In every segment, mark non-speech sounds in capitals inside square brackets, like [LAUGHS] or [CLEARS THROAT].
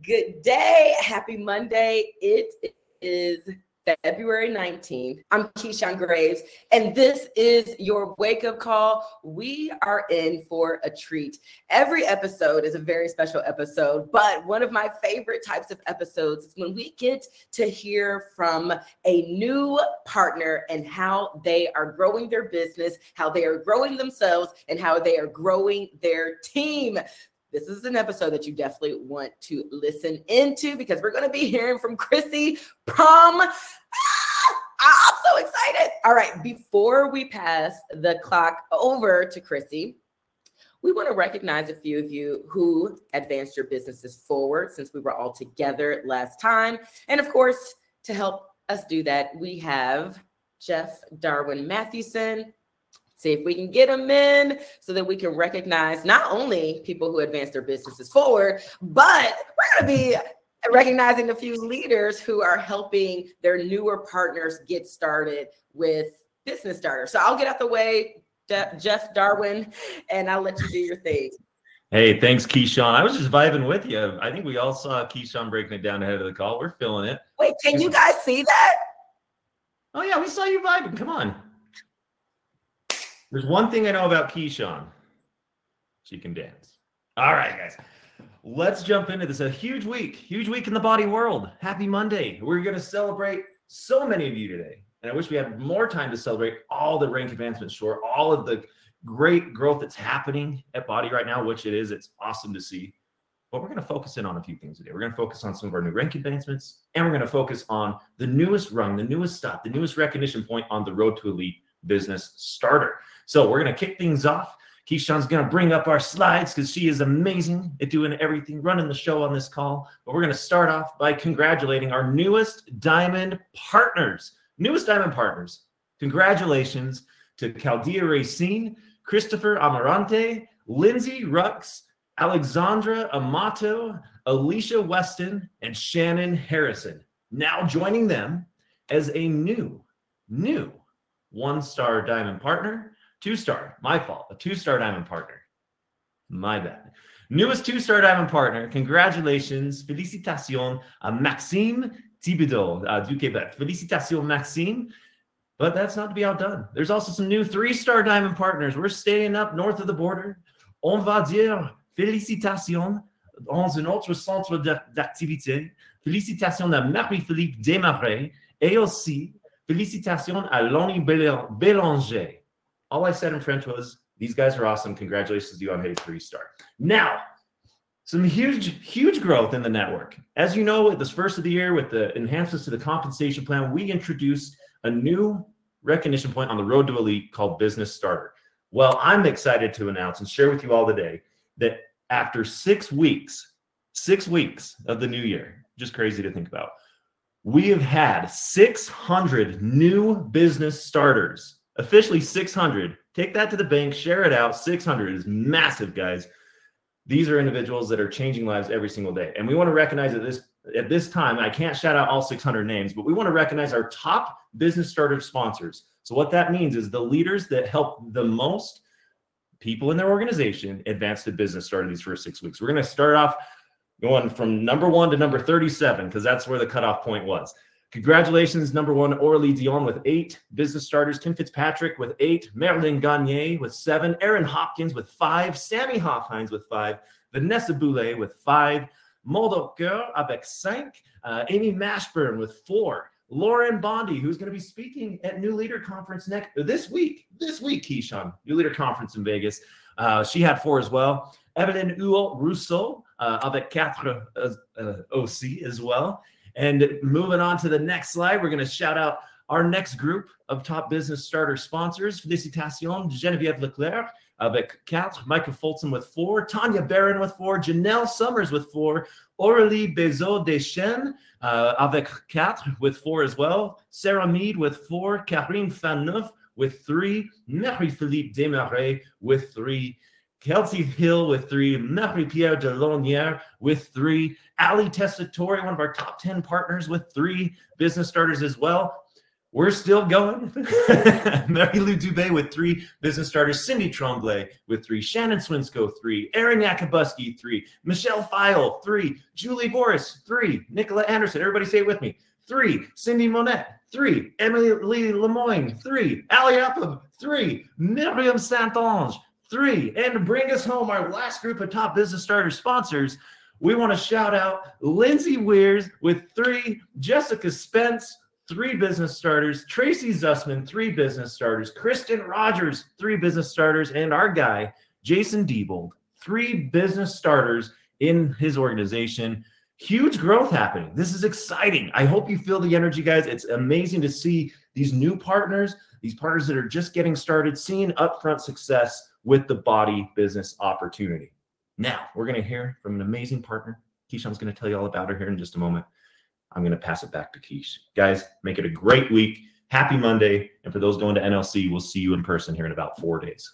Good day. Happy Monday. It is February 19th. I'm Keyshawn Graves, and this is your wake up call. We are in for a treat. Every episode is a very special episode, but one of my favorite types of episodes is when we get to hear from a new partner and how they are growing their business, how they are growing themselves, and how they are growing their team this is an episode that you definitely want to listen into because we're going to be hearing from Chrissi Prom. Ah, I'm so excited. All right, before we pass the clock over to Chrissi, we want to recognize a few of you who advanced your businesses forward since we were all together last time. And of course, to help us do that, we have Jeff Darwin Mathewson, see if we can get them in so that we can recognize not only people who advance their businesses forward, but we're going to be recognizing a few leaders who are helping their newer partners get started with business starters. So I'll get out the way, Jeff Darwin, and I'll let you do your thing. Hey, thanks, Keyshawn. I was just vibing with you. I think we all saw Keyshawn breaking it down ahead of the call. We're feeling it. Wait, can you guys see that? Oh yeah, we saw you vibing. Come on. There's one thing I know about Keyshawn. She can dance. All right, guys. Let's jump into this. A huge week, huge week in the BODi world. Happy Monday. We're going to celebrate so many of you today. And I wish we had more time to celebrate all the rank advancements, sure, all of the great growth that's happening at BODi right now, which it is. It's awesome to see. But we're going to focus in on a few things today. We're going to focus on some of our new rank advancements, and we're going to focus on the newest rung, the newest stop, the newest recognition point on the road to elite business starter. So we're going to kick things off. Keyshawn's going to bring up our slides because she is amazing at doing everything, running the show on this call. But we're going to start off by congratulating our newest diamond partners. Newest diamond partners. Congratulations to Caldia Racine, Christopher Amarante, Lindsay Rux, Alexandra Amato, Alicia Weston, and Shannon Harrison. Now joining them as a new, new one star diamond partner Two star, my fault. A two star diamond partner. My bad. Newest two star diamond partner. Congratulations. Félicitations à Maxime Thibodeau uh, du Québec. Félicitations, Maxime. But that's not to be outdone. There's also some new three star diamond partners. We're staying up north of the border. On va dire félicitations dans un autre centre d'activité. Félicitations à Marie-Philippe Desmarais et aussi félicitations à Lonnie Bélanger. All I said in French was, these guys are awesome. Congratulations to you on hitting three star. Now, some huge, huge growth in the network. As you know, at this first of the year with the enhancements to the compensation plan, we introduced a new recognition point on the road to elite called Business Starter. Well, I'm excited to announce and share with you all today that after six weeks, six weeks of the new year, just crazy to think about, we have had 600 new business starters officially 600. Take that to the bank, share it out. 600 is massive, guys. These are individuals that are changing lives every single day. And we want to recognize at this at this time, I can't shout out all 600 names, but we want to recognize our top business starter sponsors. So what that means is the leaders that help the most people in their organization advance to business starter these first six weeks. We're going to start off going from number one to number 37 because that's where the cutoff point was. Congratulations, number one, Aurelie Dion with eight business starters, Tim Fitzpatrick with eight, Marilyn Gagne with seven, Aaron Hopkins with five, Sammy Hoffhines with five, Vanessa Boulay with five, Moldo Coeur avec cinq, uh, Amy Mashburn with four, Lauren Bondi, who's going to be speaking at New Leader Conference next this week. This week, Keyshawn, New Leader Conference in Vegas. Uh, she had four as well. Evelyn Huot Rousseau uh, avec quatre uh, uh, aussi as well. And moving on to the next slide, we're going to shout out our next group of top business starter sponsors. Félicitations, Geneviève Leclerc avec quatre, Micah Fulton with four, Tanya Barron with four, Janelle Summers with four, Aurélie Bezot Deschênes uh, avec quatre with four as well, Sarah Mead with four, Karine Fanneuf with three, Marie-Philippe Desmarais with three, Kelsey Hill with three, Marie-Pierre Delonière with three, Ali Tessitore, one of our top 10 partners with three business starters as well. we're still going. [LAUGHS] Mary Lou Dubé with three business starters, Cindy Tremblay with three, Shannon Swinsko, three, Aaron Yakubuski, three, Michelle File, three, Julie Boris, three, Nicola Anderson. Everybody say it with me. Three, Cindy Monette, three, Emily Lemoyne, three, Ali Appam, three, Miriam Santange, three. And to bring us home, our last group of top business starter sponsors, we want to shout out Lindsay Weirs with three, Jessica Spence, three business starters, Tracy Zussman, three business starters, Kristen Rogers, three business starters, and our guy, Jason Diebold, three business starters in his organization. Huge growth happening. This is exciting. I hope you feel the energy, guys. It's amazing to see these new partners, these partners that are just getting started, seeing upfront success with the BODi business opportunity. Now, we're going to hear from an amazing partner. Keyshawn's going to tell you all about her here in just a moment. I'm going to pass it back to Keish. Guys, make it a great week. Happy Monday. And for those going to NLC, we'll see you in person here in about four days.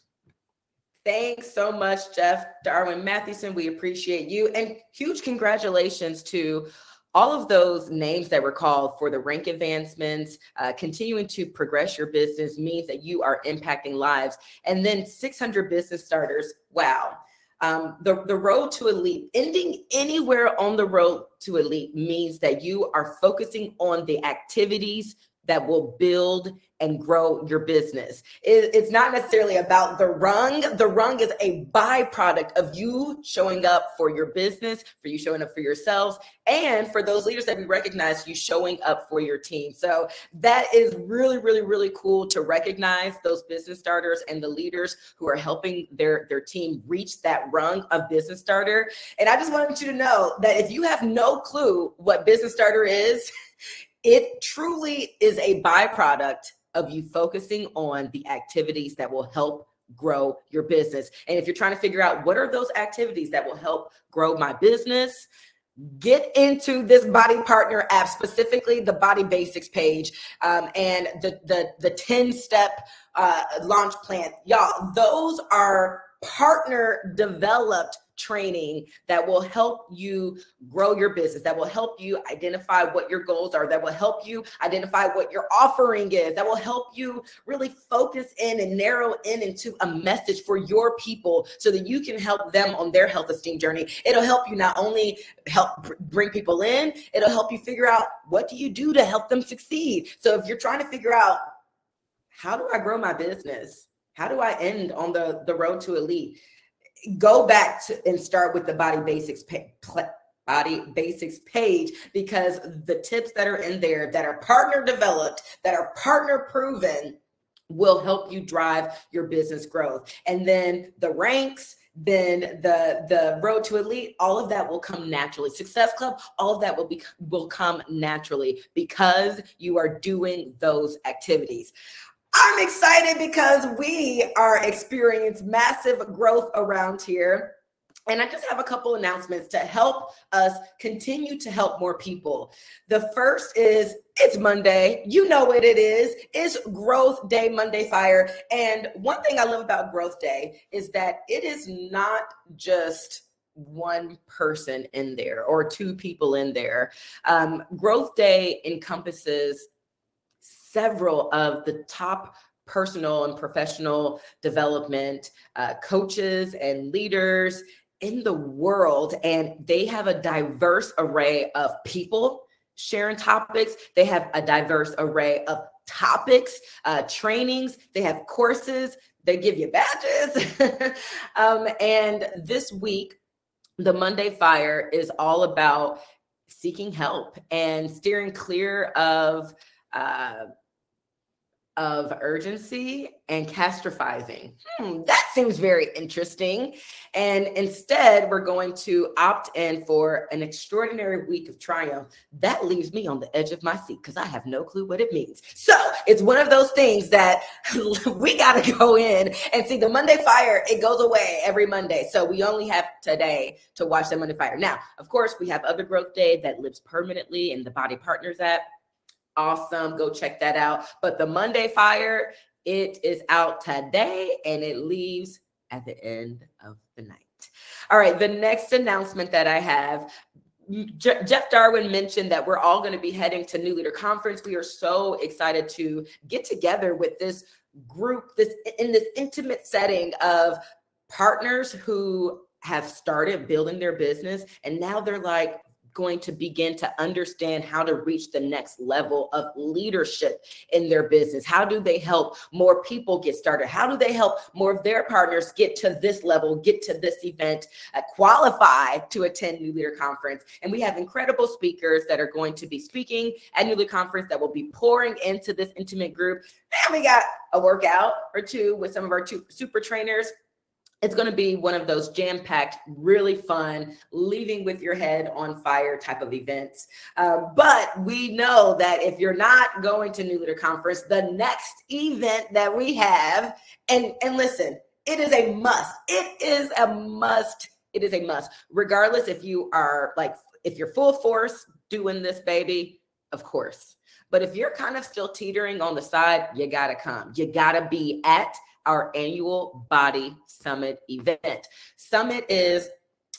Thanks so much, Jeff Darwin Mathewson. We appreciate you. And huge congratulations to all of those names that were called for the rank advancements, uh, continuing to progress your business means that you are impacting lives. And then 600 business starters. Wow um, the, the road to elite, ending anywhere on the road to elite means that you are focusing on the activities that will build and grow your business. It, it's not necessarily about the rung. The rung is a byproduct of you showing up for your business, for you showing up for yourselves, and for those leaders that we recognize you showing up for your team. So that is really, really, really cool to recognize those business starters and the leaders who are helping their, their team reach that rung of business starter. And I just wanted you to know that if you have no clue what business starter is, it truly is a byproduct of you focusing on the activities that will help grow your business. And if you're trying to figure out what are those activities that will help grow my business, get into this BODi partner app specifically the BODi basics page um, and the the the 10 step uh, launch plan y'all those are partner developed training that will help you grow your business, that will help you identify what your goals are, that will help you identify what your offering is, that will help you really focus in and narrow in into a message for your people so that you can help them on their health esteem journey. It'll help you not only help bring people in, it'll help you figure out what do you do to help them succeed. So if you're trying to figure out how do I grow my business? How do I end on the, the road to elite? go back to and start with the BODi basics BODi basics page because the tips that are in there that are partner developed that are partner proven will help you drive your business growth. And then the ranks then the the road to elite all of that will come naturally. Success club all of that will be will come naturally because you are doing those activities I'm excited because we are experiencing massive growth around here. And I just have a couple announcements to help us continue to help more people. The first is it's Monday. You know what it is. It's Growth Day, Monday Fire. And one thing I love about Growth Day is that it is not just one person in there or two people in there. Um, Growth Day encompasses several of the top personal and professional development uh, coaches and leaders in the world. And they have a diverse array of people sharing topics, they have a diverse array of topics, uh, trainings, they have courses, they give you badges. [LAUGHS] um, and this week, the Monday Fire is all about seeking help and steering clear of uh, of urgency and catastrophizing. Hmm, that seems very interesting. And instead, we're going to opt in for an extraordinary week of triumph. That leaves me on the edge of my seat because I have no clue what it means. So it's one of those things that [LAUGHS] we got to go in and see the Monday Fire. It goes away every Monday. So we only have today to watch the Monday Fire. Now, of course, we have other growth day that lives permanently in the BODi Partners app awesome. Go check that out. But the Monday Fire, it is out today and it leaves at the end of the night. All right, the next announcement that I have mm, Jeff Darwin mentioned that we're all going to be heading to New Leader Conference. We are so excited to get together with this group, this in this intimate setting of partners who have started building their business and now they're like going to begin to understand how to reach the next level of leadership in their business? How do they help more people get started? How do they help more of their partners get to this level, get to this event, uh, qualify to attend New Leader Conference? And we have incredible speakers that are going to be speaking at New Leader Conference that will be pouring into this intimate group. And we got a workout or two with some of our two super trainers it's going to be one of those jam packed, really fun, leaving with your head on fire type of events. Uh, but we know that if you're not going to New Leader Conference, the next event that we have, and and listen, it is a must. It is a must. It is a must, regardless if you are like if you're full force doing this, baby. Of course. But if you're kind of still teetering on the side, you got to come. You got to be at our annual BODi Summit event. Summit is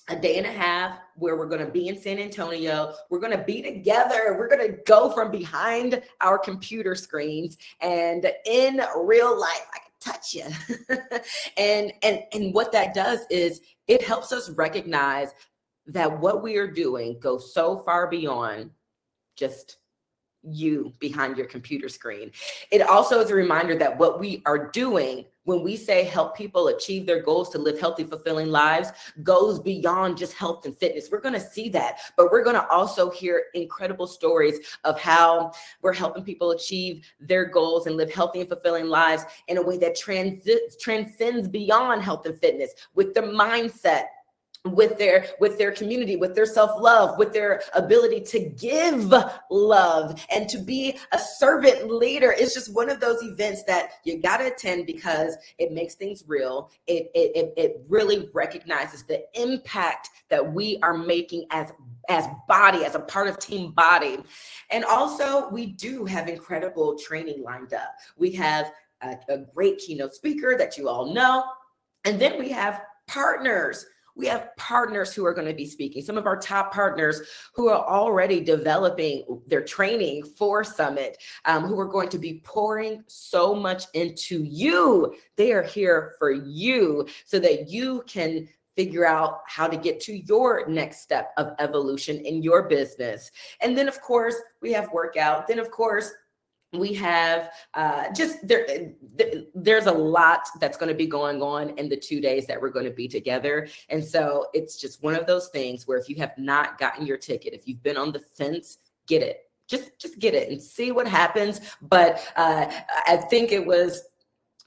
a day and a half where we're going to be in San Antonio. We're going to be together. We're going to go from behind our computer screens and in real life. I can touch you. [LAUGHS] and and and what that does is it helps us recognize that what we are doing goes so far beyond just you behind your computer screen. It also is a reminder that what we are doing when we say help people achieve their goals to live healthy, fulfilling lives goes beyond just health and fitness. We're going to see that, but we're going to also hear incredible stories of how we're helping people achieve their goals and live healthy and fulfilling lives in a way that trans- transcends beyond health and fitness with the mindset with their with their community with their self-love with their ability to give love. And to be a servant leader it's just one of those events that you got to attend because it makes things real. It, it it really recognizes the impact that we are making as as BODi as a part of team BODi. And also we do have incredible training lined up. We have a, a great keynote speaker that you all know. And then we have partners we have partners who are going to be speaking, some of our top partners who are already developing their training for Summit, um, who are going to be pouring so much into you. They are here for you so that you can figure out how to get to your next step of evolution in your business. And then, of course, we have workout. Then, of course, we have uh, just there th- there's a lot that's going to be going on in the two days that we're going to be together. And so it's just one of those things where if you have not gotten your ticket if you've been on the fence get it. Just just get it and see what happens. But uh, i think it was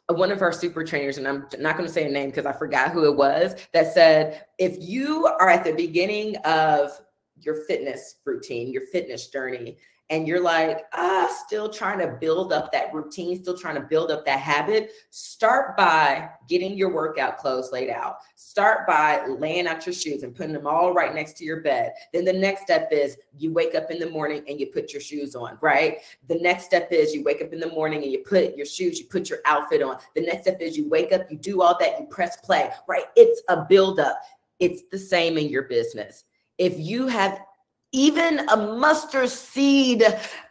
one of our super trainers, and I'm not going to say a name because I forgot who it was, that said, if you are at the beginning of your fitness routine, your fitness journey, and you're like, ah, still trying to build up that routine, still trying to build up that habit, start by getting your workout clothes laid out. Start by laying out your shoes and putting them all right next to your bed. Then the next step is you wake up in the morning and you put your shoes on, right? The next step is you wake up in the morning and you put your shoes, you put your outfit on. The next step is you wake up, you do all that, you press play, right? It's a buildup. It's the same in your business. If you have even a mustard seed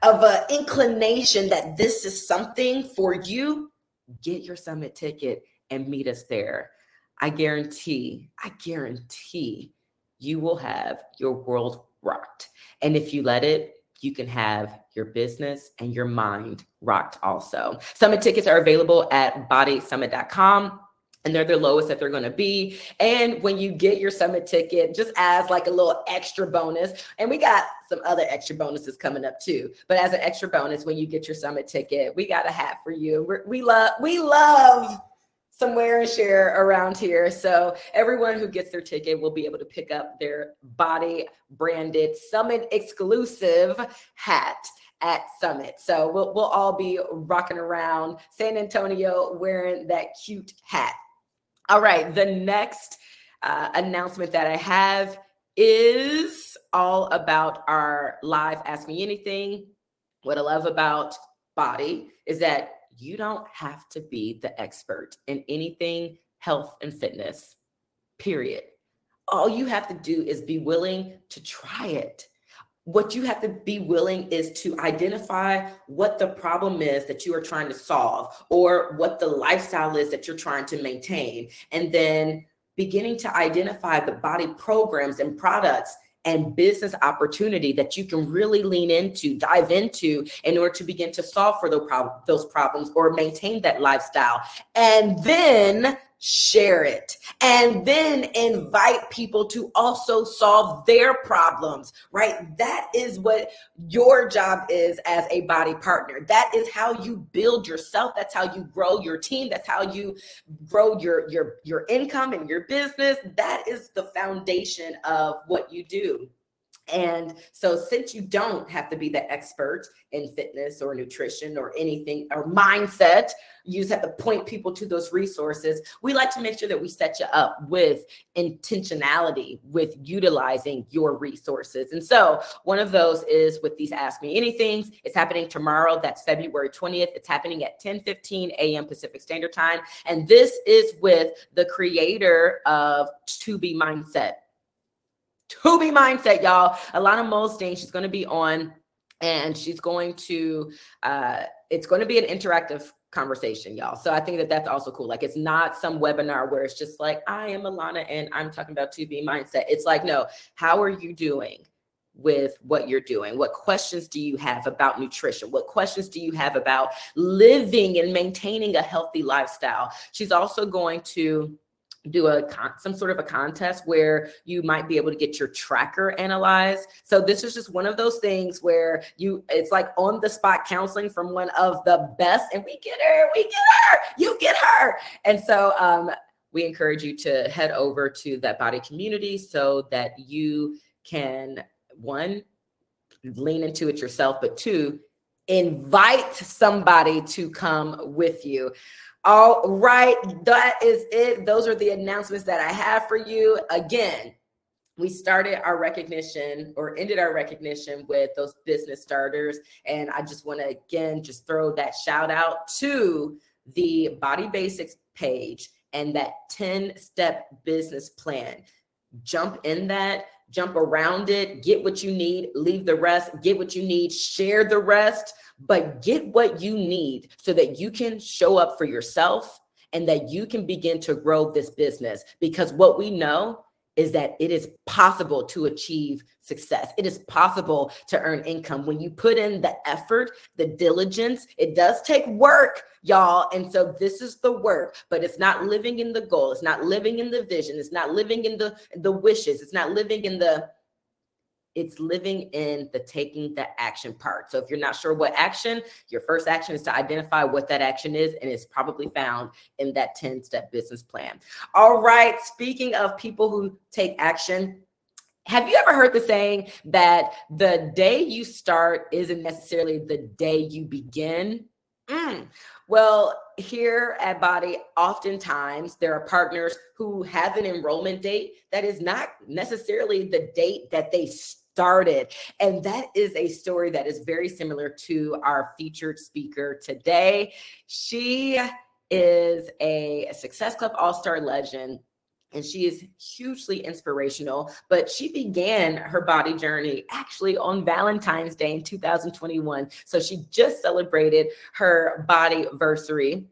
of an inclination that this is something for you, get your summit ticket and meet us there. I guarantee, I guarantee you will have your world rocked. And if you let it, you can have your business and your mind rocked also. Summit tickets are available at bodysummit.com and they're the lowest that they're going to be. And when you get your summit ticket, just as like a little extra bonus, and we got some other extra bonuses coming up too. But as an extra bonus, when you get your summit ticket, we got a hat for you. We're, we love we love some wear and share around here. So everyone who gets their ticket will be able to pick up their BODi branded summit exclusive hat at Summit. So we'll, we'll all be rocking around San Antonio wearing that cute hat. All right, the next uh, announcement that I have is all about our live Ask Me Anything. What I love about BODi is that you don't have to be the expert in anything health and fitness, period. all you have to do is be willing to try it what you have to be willing is to identify what the problem is that you are trying to solve or what the lifestyle is that you're trying to maintain and then beginning to identify the BODi programs and products and business opportunity that you can really lean into, dive into in order to begin to solve for those, prob- those problems or maintain that lifestyle. And then share it, and then invite people to also solve their problems, right? That is what your job is as a BODi partner. That is how you build yourself. That's how you grow your team. That's how you grow your your your income and your business. That is the foundation of what you do. And so, since you don't have to be the expert in fitness or nutrition or anything or mindset, you just have to point people to those resources. We like to make sure that we set you up with intentionality with utilizing your resources. And so, one of those is with these Ask Me Anythings. It's happening tomorrow. That's February 20th. It's happening at 10 15 a.m. Pacific Standard Time. And this is with the creator of 2B Mindset 2B Mindset, y'all. Ilana Muhlstein, she's going to be on and she's going to, uh, it's going to be an interactive conversation, y'all. So I think that that's also cool. Like it's not some webinar where it's just like, I am Alana and I'm talking about 2B Mindset. It's like, no, how are you doing? with what you're doing? What questions do you have about nutrition? What questions do you have about living and maintaining a healthy lifestyle? She's also going to do a con- some sort of a contest where you might be able to get your tracker analyzed. So this is just one of those things where you it's like on the spot counseling from one of the best and we get her, we get her, you get her. And so um we encourage you to head over to that BODi community so that you can one lean into it yourself but two invite somebody to come with you. All right, that is it. Those are the announcements that I have for you. Again, we started our recognition or ended our recognition with those business starters. And I just want to again just throw that shout out to the BODi Basics page and that 10 step business plan. Jump in that, jump around it, get what you need, leave the rest, get what you need, share the rest but get what you need so that you can show up for yourself and that you can begin to grow this business. Because what we know is that it is possible to achieve success. It is possible to earn income when you put in the effort, the diligence. It does take work, y'all. And so this is the work, but it's not living in the goal. It's not living in the vision. It's not living in the the wishes. It's not living in the it's living in the taking the action part. So if you're not sure what action, your first action is to identify what that action is, and it's probably found in that 10 step business plan. All right. Speaking of people who take action, have you ever heard the saying that the day you start isn't necessarily the day you begin? Mm. Well, here at BODi, oftentimes there are partners who have an enrollment date that is not necessarily the date that they started. And that is a story that is very similar to our featured speaker today. She is a Success Club All Star legend and she is hugely inspirational. But she began her BODi journey actually on Valentine's Day in 2021. So she just celebrated her BODi anniversary.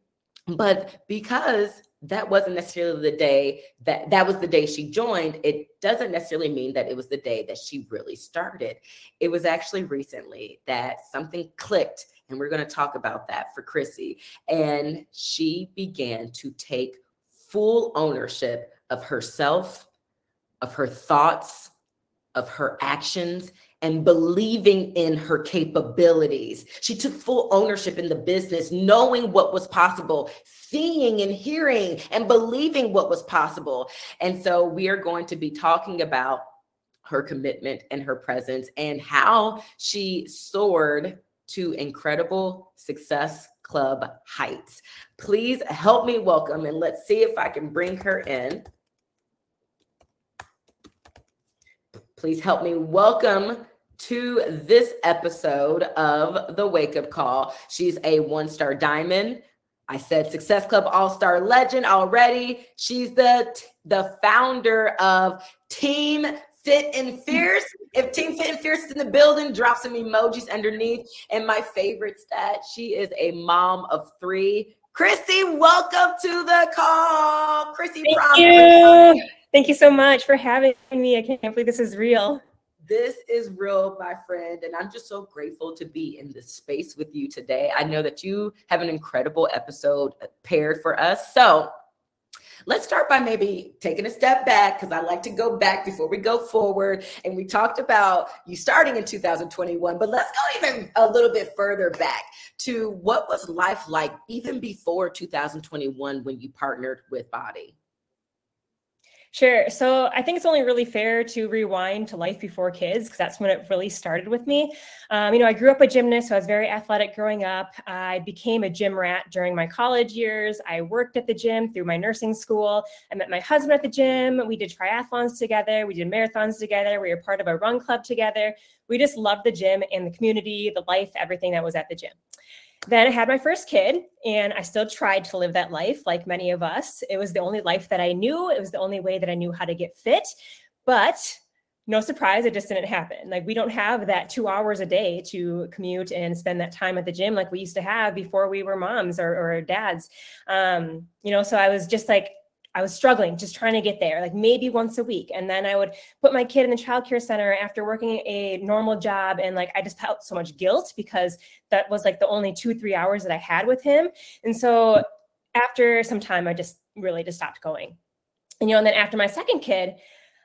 But because that wasn't necessarily the day that that was the day she joined. It doesn't necessarily mean that it was the day that she really started. It was actually recently that something clicked and we're going to talk about that for Chrissi. And she began to take full ownership of herself of her thoughts of her actions and believing in her capabilities. She took full ownership in the business, knowing what was possible, seeing and hearing and believing what was possible. And so we are going to be talking about her commitment and her presence and how she soared to incredible success club heights. Please help me welcome and let's see if I can bring her in. Please help me welcome to this episode of the Wake Up Call. She's a one star diamond. I said Success Club All Star legend already. She's the the founder of Team Fit and Fierce. If Team Fit and Fierce is in the building, drop some emojis underneath. And my favorite stat, she is a mom of three. Chrissi, welcome to the call. Chrissi, thank you. Thank you so much for having me. I can't believe this is real. This is real, my friend. And I'm just so grateful to be in this space with you today. I know that you have an incredible episode uh, paired for us. So let's start by maybe taking a step back because I like to go back before we go forward. And we talked about you starting in 2021, but let's go even a little bit further back to what was life like even before 2021 when you partnered with BODi. Sure. So I think it's only really fair to rewind to life before kids because that's when it really started with me. Um, you know, I grew up a gymnast, so I was very athletic growing up. I became a gym rat during my college years. I worked at the gym through my nursing school. I met my husband at the gym. We did triathlons together. We did marathons together. We were part of a run club together. We just loved the gym and the community, the life, everything that was at the gym. Then I had my first kid, and I still tried to live that life like many of us. It was the only life that I knew, it was the only way that I knew how to get fit. But no surprise, it just didn't happen. Like, we don't have that two hours a day to commute and spend that time at the gym like we used to have before we were moms or, or dads. Um, you know, so I was just like, I was struggling, just trying to get there, like maybe once a week. And then I would put my kid in the childcare center after working a normal job. And like, I just felt so much guilt because that was like the only two, three hours that I had with him. And so after some time, I just really just stopped going. And, you know, and then after my second kid,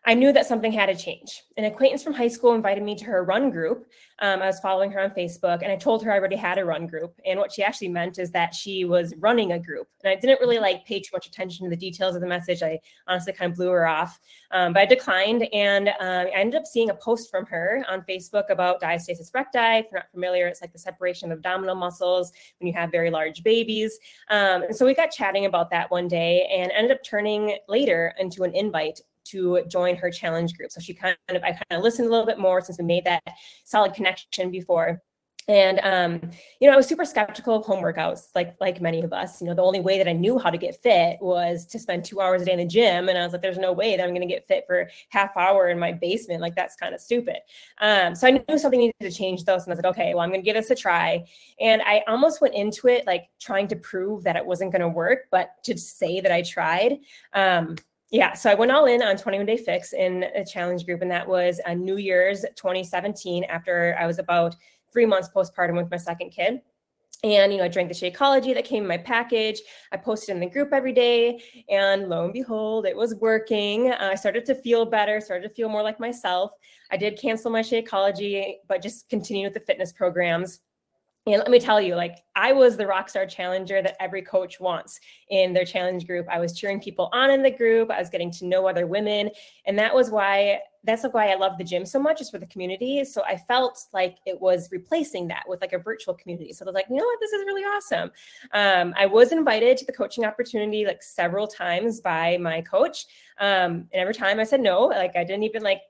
I knew that something had to change. An acquaintance from high school invited me to her run group. Um, I was following her on Facebook and I told her I already had a run group. And what she actually meant is that she was running a group. And I didn't really like pay too much attention to the details of the message. I honestly kind of blew her off. Um, but I declined. And um, I ended up seeing a post from her on Facebook about diastasis recti. If you're not familiar, it's like the separation of abdominal muscles when you have very large babies. Um, and so we got chatting about that one day and ended up turning later into an invite to join her challenge group. So she kind of, I kind of listened a little bit more since we made that solid connection before. And um, you know, I was super skeptical of home workouts, like like many of us. You know, the only way that I knew how to get fit was to spend two hours a day in the gym, and I was like, "There's no way that I'm going to get fit for half hour in my basement. Like that's kind of stupid." Um, so I knew something needed to change, though, and I was like, "Okay, well, I'm going to give this a try." And I almost went into it like trying to prove that it wasn't going to work, but to say that I tried. Um, yeah, so I went all in on 21 Day Fix in a challenge group, and that was a New Year's 2017 after I was about three months postpartum with my second kid. And you know, I drank the Shakeology that came in my package. I posted in the group every day, and lo and behold, it was working. Uh, I started to feel better, started to feel more like myself. I did cancel my Shakeology, but just continued with the fitness programs. And let me tell you, like I was the rock star challenger that every coach wants in their challenge group. I was cheering people on in the group. I was getting to know other women. And that was why that's why I love the gym so much is for the community. So I felt like it was replacing that with like a virtual community. So I was like, you know what, this is really awesome. Um, I was invited to the coaching opportunity like several times by my coach. Um, and every time I said no, like I didn't even like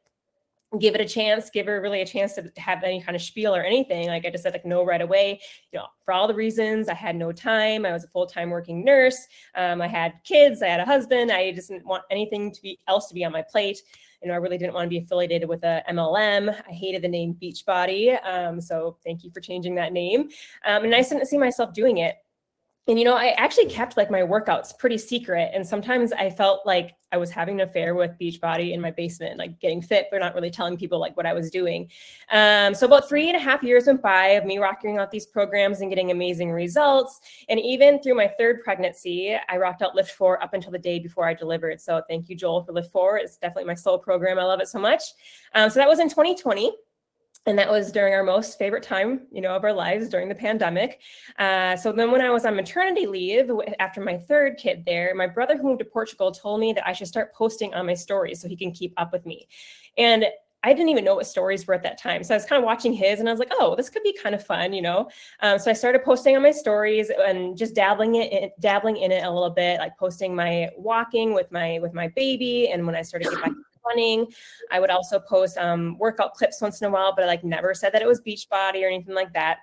give it a chance, give her really a chance to have any kind of spiel or anything. Like I just said, like no right away. You know, for all the reasons, I had no time. I was a full time working nurse. Um, I had kids. I had a husband. I just didn't want anything to be else to be on my plate. You know, I really didn't want to be affiliated with a MLM. I hated the name Beachbody. Um, so thank you for changing that name. Um, and I didn't see myself doing it and you know i actually kept like my workouts pretty secret and sometimes i felt like i was having an affair with beachbody in my basement like getting fit but not really telling people like what i was doing. Um, so about three and a half years went by of me rocking out these programs and getting amazing results. And even through my third pregnancy i rocked out LIIFT4 up until the day before i delivered. So thank you joel for LIIFT4. It's definitely my soul program. I love it so much. Um, so that was in 2020 and that was during our most favorite time you know of our lives during the pandemic uh, so then when i was on maternity leave after my third kid there my brother who moved to portugal told me that i should start posting on my stories so he can keep up with me and I didn't even know what stories were at that time. So I was kind of watching his and I was like, oh, this could be kind of fun, you know? Um, so I started posting on my stories and just dabbling it, dabbling in it a little bit, like posting my walking with my, with my baby. And when I started to get back [LAUGHS] running. I would also post um, workout clips once in a while, but I like never said that it was Beachbody or anything like that.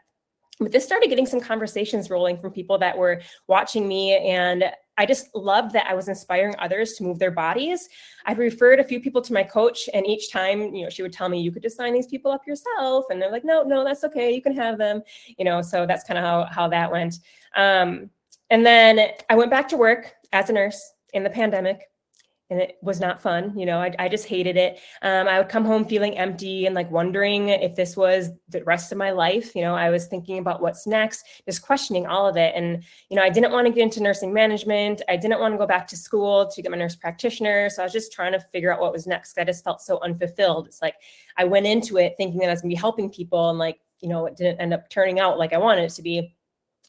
but this started getting some conversations rolling from people that were watching me and I just loved that I was inspiring others to move their bodies. I've referred a few people to my coach, and each time, you know, she would tell me, you could just sign these people up yourself. And they're like, no, no, that's okay. You can have them, you know, so that's kind of how, how that went. Um, and then I went back to work as a nurse in the pandemic and it was not fun. You know, I, I just hated it. Um, I would come home feeling empty and like wondering if this was the rest of my life. You know, I was thinking about what's next, just questioning all of it. And, you know, I didn't want to get into nursing management. I didn't want to go back to school to get my nurse practitioner. So I was just trying to figure out what was next. I just felt so unfulfilled. It's like I went into it thinking that I was going to be helping people and like, you know, it didn't end up turning out like I wanted it to be.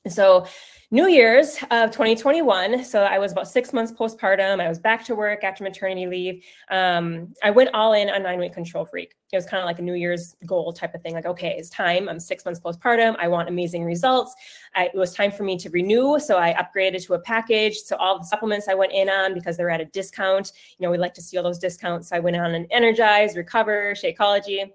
So, New Year's of 2021. So I was about six months postpartum. I was back to work after maternity leave. Um, I went all in on nine week control freak. It was kind of like a New Year's goal type of thing. Like, okay, it's time. I'm six months postpartum. I want amazing results. I, it was time for me to renew. So I upgraded to a package. So all the supplements I went in on because they were at a discount. You know, we like to see all those discounts. So I went on an Energize, Recover, Shakeology.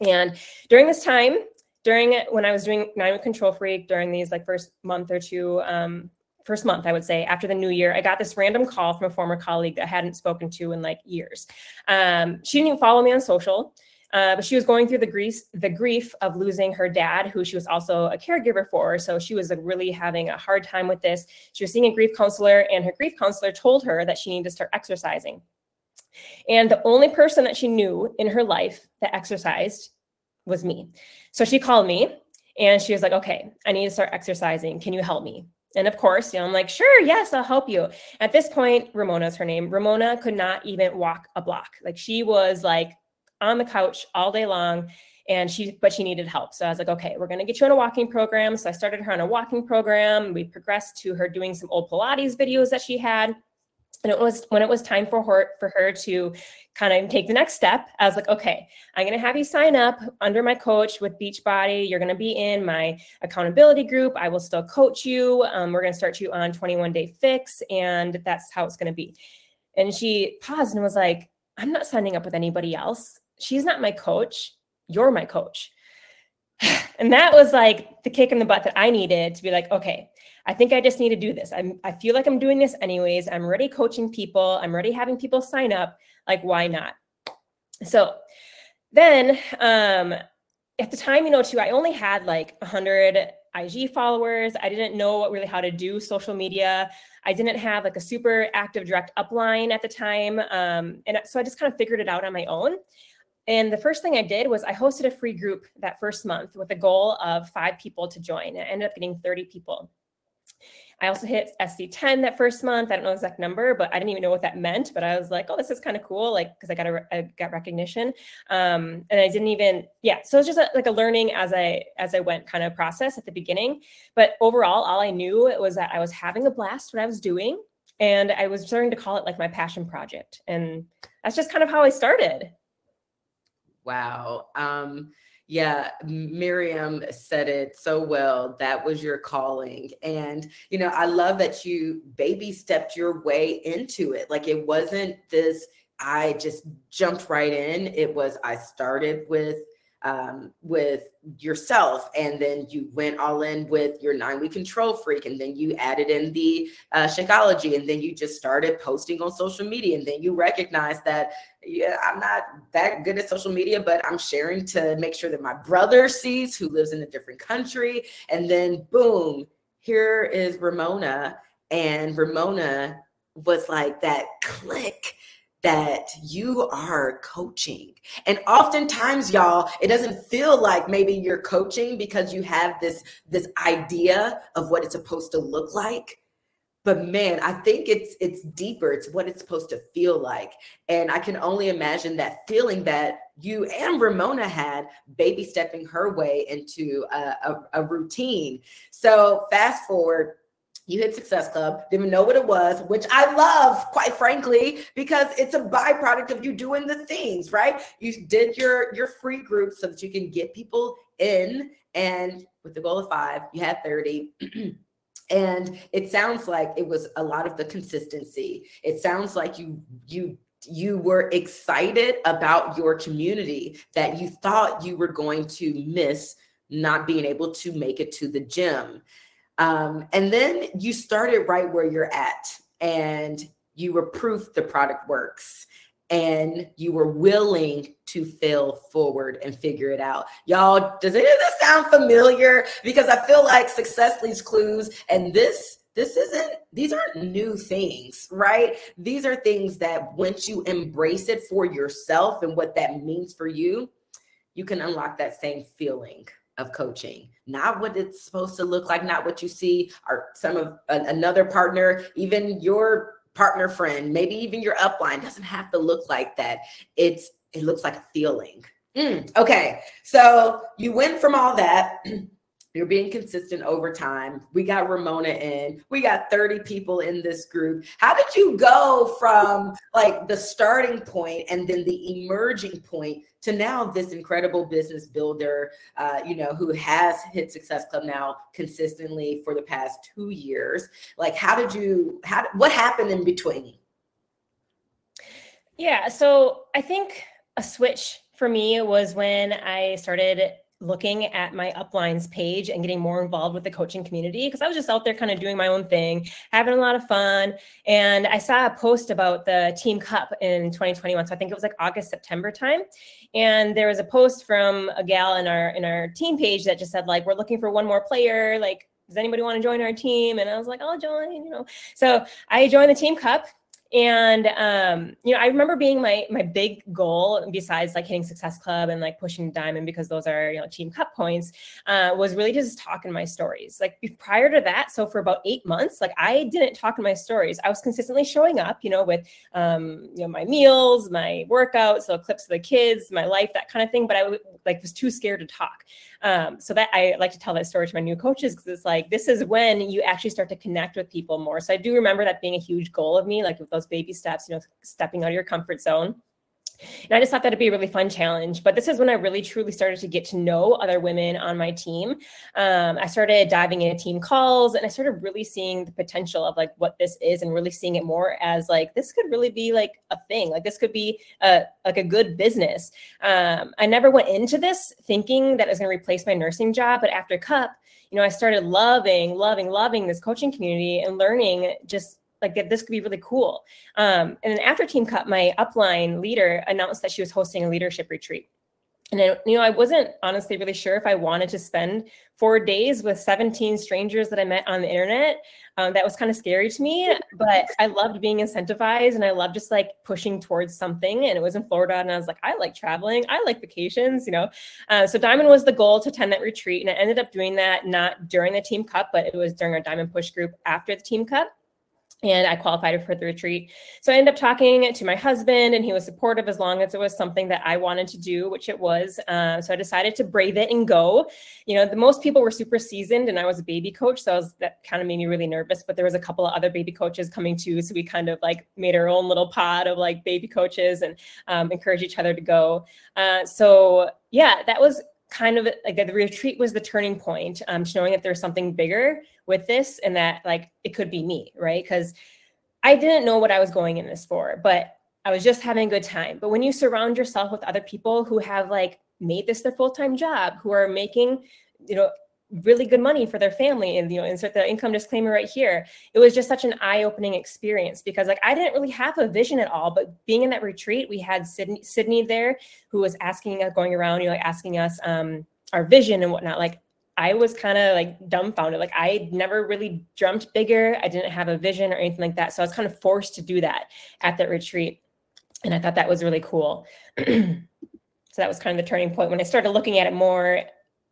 And during this time, during it when I was doing nine week control freak during these like first month or two, um, first month, I would say, after the new year, I got this random call from a former colleague that I hadn't spoken to in like years. Um, she didn't even follow me on social. Uh, but she was going through the grief, the grief of losing her dad, who she was also a caregiver for. So she was really having a hard time with this. She was seeing a grief counselor, and her grief counselor told her that she needed to start exercising. And the only person that she knew in her life that exercised was me. So she called me and she was like, okay, I need to start exercising. Can you help me? And of course, you know, I'm like, sure, yes, I'll help you. At this point, Ramona's her name. Ramona could not even walk a block. Like she was like on the couch all day long and she but she needed help so i was like okay we're going to get you on a walking program so i started her on a walking program we progressed to her doing some old pilates videos that she had and it was when it was time for her for her to kind of take the next step i was like okay i'm going to have you sign up under my coach with beachbody. You're going to be in my accountability group. I will still coach you. Um, we're going to start you on 21 day fix and that's how it's going to be. And she paused and was like i'm not signing up with anybody else. She's not my coach. You're my coach and that was like the kick in the butt that i needed to be like okay I think I just need to do this. I'm, I feel like I'm doing this anyways. I'm already coaching people. I'm already having people sign up. Like, why not? So then um, at the time, you know, too, I only had like 100 IG followers. I didn't know what really how to do social media. I didn't have like a super active direct upline at the time. Um, and so I just kind of figured it out on my own. And the first thing I did was I hosted a free group that first month with a goal of five people to join. I ended up getting 30 people. I also hit SC10 that first month. I don't know the exact number, but I didn't even know what that meant. But I was like, oh, this is kind of cool, like because I got a I got recognition, um, and I didn't even yeah. So it's just a, like a learning as I as I went kind of process at the beginning. But overall, all I knew was that I was having a blast what I was doing, and I was starting to call it like my passion project, and that's just kind of how I started. Wow. Um, yeah, Miriam said it so well. That was your calling. And, you know, I love that you baby stepped your way into it. Like it wasn't this, I just jumped right in. It was, I started with um, with yourself, and then you went all in with your nine week control freak, and then you added in the uh, Shakeology, and then you just started posting on social media, and then you recognized that yeah, I'm not that good at social media, but I'm sharing to make sure that my brother sees who lives in a different country, and then boom, here is Ramona, and Ramona was like that click that you are coaching. And oftentimes y'all, it doesn't feel like maybe you're coaching because you have this this idea of what it's supposed to look like. But man, I think it's it's deeper. It's what it's supposed to feel like. And I can only imagine that feeling that you and Ramona had baby stepping her way into a, a, a routine. So fast forward you hit Success Club, didn't know what it was, which I love, quite frankly, because it's a byproduct of you doing the things, right? You did your your free group so that you can get people in, and with the goal of five, you had 30. [CLEARS THROAT] and it sounds like it was a lot of the consistency. It sounds like you you you were excited about your community that you thought you were going to miss not being able to make it to the gym. Um, and then you started right where you're at and you were proof the product works and you were willing to fail forward and figure it out. Y'all, does any of this sound familiar? Because I feel like success leaves clues and this this isn't these aren't new things right these are things that once you embrace it for yourself and what that means for you you can unlock that same feeling of coaching not what it's supposed to look like not what you see or some of another partner even your partner friend maybe even your upline doesn't have to look like that. It's it looks like a feeling. Mm, okay so you went from all that You're being consistent over time. We got Ramona in. We got 30 people in this group. How did you go from like the starting point and then the emerging point to now this incredible business builder, uh, you know, who has hit Success Club now consistently for the past two years? Like, how did you, how, what happened in between? Yeah. So I think a switch for me was when I started looking at my uplines page and getting more involved with the coaching community because I was just out there kind of doing my own thing, having a lot of fun. And I saw a post about the Team Cup in 2021. So I think it was like August, September time. And there was a post from a gal in our in our team page that just said, like, we're looking for one more player. Like, does anybody want to join our team? And I was like, I'll join, you know. So I joined the Team Cup and um, you know, I remember being my my big goal, besides like hitting Success Club and like pushing Diamond because those are you know team cup points, uh, was really just talking my stories. Like prior to that, so for about eight months, like I didn't talk in my stories. I was consistently showing up, you know, with um, you know my meals, my workouts, so clips of the kids, my life, that kind of thing. But I like was too scared to talk. Um, so that I like to tell that story to my new coaches because it's like this is when you actually start to connect with people more. So I do remember that being a huge goal of me, like with those baby steps, you know, stepping out of your comfort zone. And I just thought that'd be a really fun challenge. But this is when I really truly started to get to know other women on my team. Um, I started diving into team calls and I started really seeing the potential of like what this is and really seeing it more as like this could really be like a thing. Like this could be a like a good business. Um, I never went into this thinking that it was going to replace my nursing job, but after Cup, you know, I started loving, loving, loving this coaching community and learning just like that this could be really cool. Um, and then after Team Cup, my upline leader announced that she was hosting a leadership retreat. And I, you know, I wasn't honestly really sure if I wanted to spend four days with 17 strangers that I met on the internet. Um, that was kind of scary to me, [LAUGHS] but I loved being incentivized and I loved just like pushing towards something. And it was in Florida, and I was like, I like traveling, I like vacations, you know. Uh, so Diamond was the goal to attend that retreat, and I ended up doing that not during the Team Cup, but it was during our Diamond Push group after the Team Cup and I qualified for the retreat. So I ended up talking to my husband, and he was supportive as long as it was something that I wanted to do, which it was. Um, so I decided to brave it and go. You know, the most people were super seasoned, and I was a baby coach, so was, that kind of made me really nervous. But there was a couple of other baby coaches coming too, so we kind of like made our own little pod of like baby coaches and um, each other to go. Uh, so yeah, that was kind of like the retreat was the turning point um, to knowing that there's something bigger with this and that like it could be me, right? Because I didn't know what I was going in this for, but I was just having a good time. But when you surround yourself with other people who have like made this their full-time job, who are making, you know, really good money for their family and you know insert the income disclaimer right here it was just such an eye-opening experience because like i didn't really have a vision at all but being in that retreat we had sydney, sydney there who was asking us going around you know like asking us um our vision and whatnot like I was kind of like dumbfounded. Like I never really dreamt bigger. I didn't have a vision or anything like that. So I was kind of forced to do that at that retreat. And I thought that was really cool. [CLEARS THROAT] so that was kind of the turning point when I started looking at it more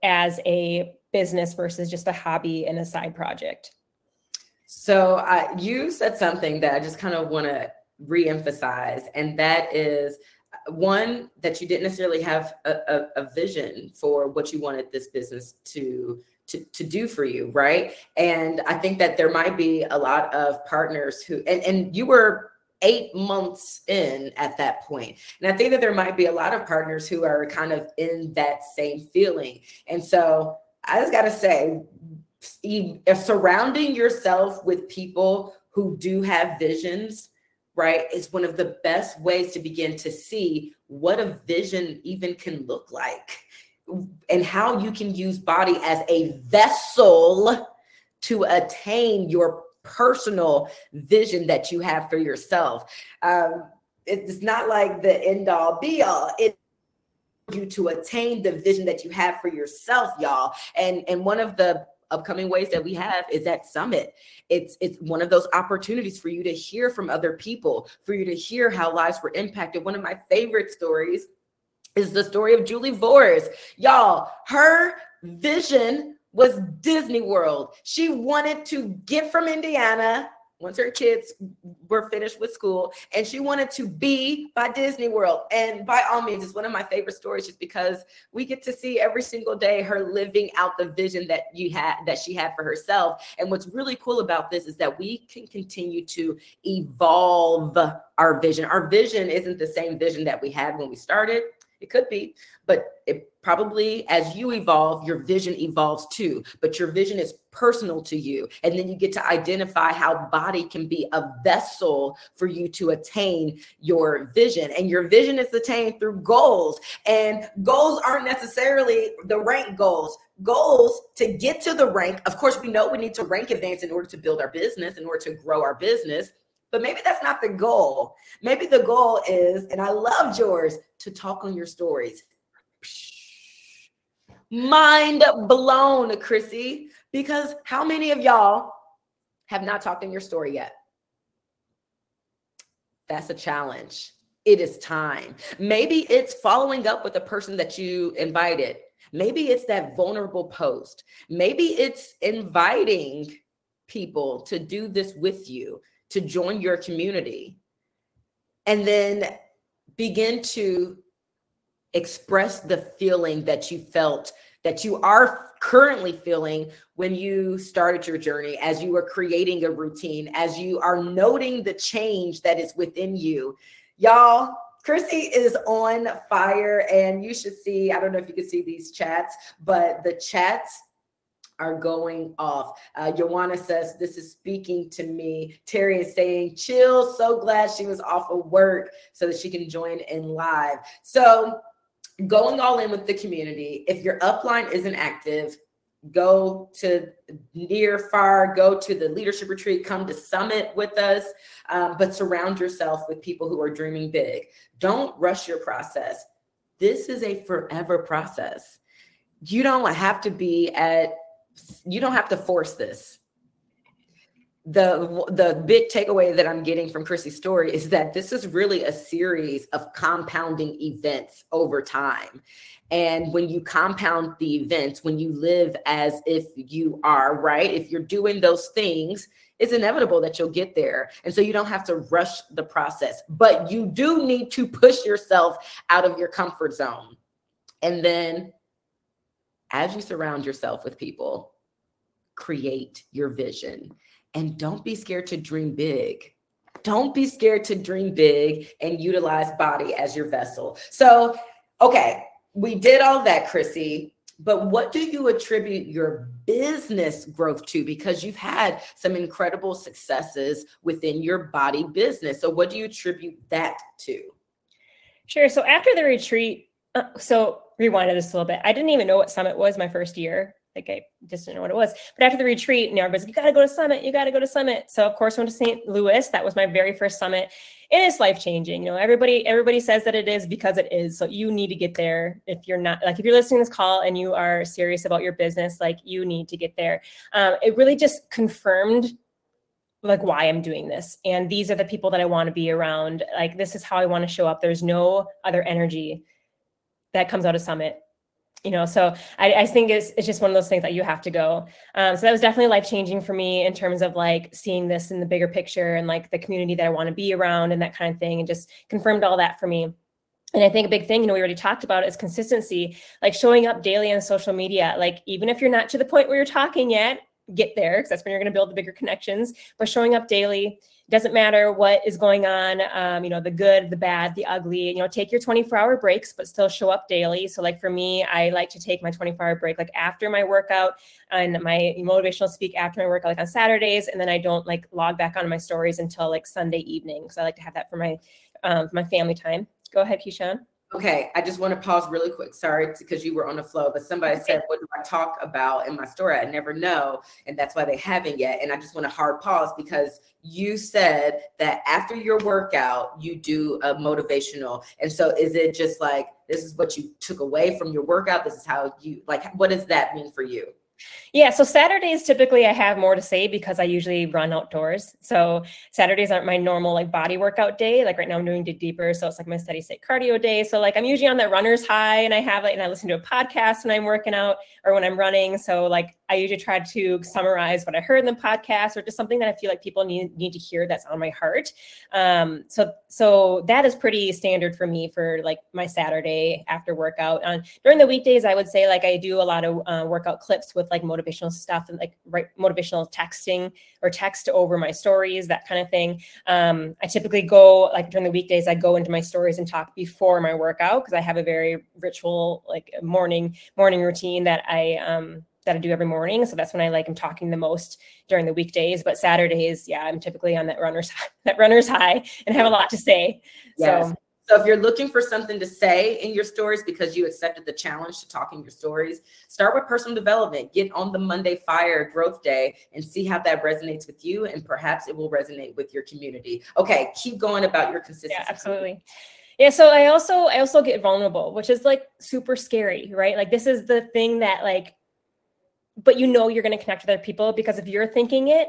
as a business versus just a hobby and a side project. So uh, you said something that I just kind of want to reemphasize, and that is one that you didn't necessarily have a, a, a, vision for what you wanted this business to, to to do for you right? And i think that there might be a lot of partners who and, and you were eight months in at that point. And i think that there might be a lot of partners who are kind of in that same feeling. And so i just got to say surrounding yourself with people who do have visions right, is one of the best ways to begin to see what a vision even can look like. and how you can use BODi as a vessel to attain your personal vision that you have for yourself. Um, it's not like the end all be all. It you to attain the vision that you have for yourself, y'all. And and one of the upcoming ways that we have is at summit it's it's one of those opportunities for you to hear from other people for you to hear how lives were impacted one of my favorite stories is the story of julie Vores. y'all her vision was Disney World. She wanted to get from Indiana once her kids were finished with school and she wanted to be by Disney World. And by all means, it's one of my favorite stories just because we get to see every single day her living out the vision that you had that she had for herself. And what's really cool about this is that we can continue to evolve our vision. Our vision isn't the same vision that we had when we started. It could be, but it probably as you evolve, your vision evolves too. But your vision is personal to you. And then you get to identify how BODi can be a vessel for you to attain your vision. And your vision is attained through goals. And goals aren't necessarily the rank goals. Goals to get to the rank. Of course, we know we need to rank advance in order to build our business, in order to grow our business. But maybe that's not the goal. Maybe the goal is, and I love yours, to talk on your stories. Mind blown, Chrissi, because how many of y'all have not talked in your story yet? That's a challenge. It is time. Maybe it's following up with the person that you invited. Maybe it's that vulnerable post. Maybe it's inviting people to do this with you to join your community and then begin to express the feeling that you felt that you are currently feeling when you started your journey as you are creating a routine as you are noting the change that is within you. Y'all Chrissi is on fire and you should see I don't know if you can see these chats but the chats are going off. Uh, Joanna says, This is speaking to me. Terry is saying, Chill, so glad she was off of work so that she can join in live. So, going all in with the community. If your upline isn't active, go to near far go to the leadership retreat come to summit with us um, but surround yourself with people who are dreaming big don't rush your process this is a forever process you don't have to be at you don't have to force this. The the big takeaway that i'm getting from Chrissi's story is that this is really a series of compounding events over time. And when you compound the events when you live as if you are right? If you're doing those things it's inevitable that you'll get there. And so you don't have to rush the process but you do need to push yourself out of your comfort zone. And then as you surround yourself with people, create your vision. And don't be scared to dream big. Don't be scared to dream big and utilize BODi as your vessel. So, okay, we did all that, Chrissi. But what do you attribute your business growth to? Because you've had some incredible successes within your BODi business. So, what do you attribute that to? Sure. So, after the retreat, uh, so rewinded this a little bit. I didn't even know what Summit was my first year. Like I just didn't know what it was. But after the retreat, know, everybody's like, you got to go to Summit. You got to go to Summit. So of course, I went to St. Louis. That was my very first Summit. And it's life changing. You know, everybody everybody says that it is because it is. So you need to get there. If you're not like if you're listening to this call and you are serious about your business, like you need to get there. Um, it really just confirmed like why I'm doing this. And these are the people that I want to be around. Like this is how I want to show up. There's no other energy that comes out of summit you know so I, I, think it's, it's just one of those things that you have to go um, so that was definitely life changing for me in terms of like seeing this in the bigger picture and like the community that i want to be around and that kind of thing and just confirmed all that for me and I think a big thing, you know, we already talked about is consistency, like showing up daily on social media. Like, even if you're not to the point where you're talking yet, get there because that's when you're going to build the bigger connections. But showing up daily, doesn't matter what is going on um, you know the good the bad the ugly you know take your 24 hour breaks but still show up daily. So like for me i like to take my 24 hour break like after my workout and my motivational speak after my workout like on saturdays and then i don't like log back on my stories until like sunday evening so i like to have that for my um, my family time. Go ahead keyshawn Okay, I just want to pause really quick. Sorry, because you were on the flow, but somebody said, "What do I talk about in my story?" I never know, and that's why they haven't yet. And I just want to hard pause because you said that after your workout, you do a motivational. And so, is it just like this is what you took away from your workout? This is how you like. What does that mean for you? Yeah, so Saturdays typically I have more to say because I usually run outdoors. So Saturdays aren't my normal like BODi workout day. Like right now I'm doing dig deeper, so it's like my steady state cardio day. So like I'm usually on that runner's high, and I have like and I listen to a podcast when I'm working out or when I'm running. So like I usually try to summarize what I heard in the podcast or just something that I feel like people need need to hear that's on my heart. Um, so so that is pretty standard for me for like my Saturday after workout. On during the weekdays, I would say like I do a lot of uh, workout clips with like motivational stuff and like write motivational texting or text over my stories, that kind of thing. Um, I typically go like during the weekdays, I go into my stories and talk before my workout because I have a very ritual like morning morning routine that I um that I do every morning. So that's when I like I'm talking the most during the weekdays. But Saturdays, yeah, I'm typically on that runner's [LAUGHS] that runner's high and have a lot to say. Yes. So so if you're looking for something to say in your stories because you accepted the challenge to talking your stories, start with personal development. Get on the Monday Fire Growth Day and see how that resonates with you, and perhaps it will resonate with your community. Okay, keep going about your consistency. Yeah, absolutely. Yeah, so I also I also get vulnerable, which is like super scary, right? Like this is the thing that like but you know you're going to connect with other people because if you're thinking it,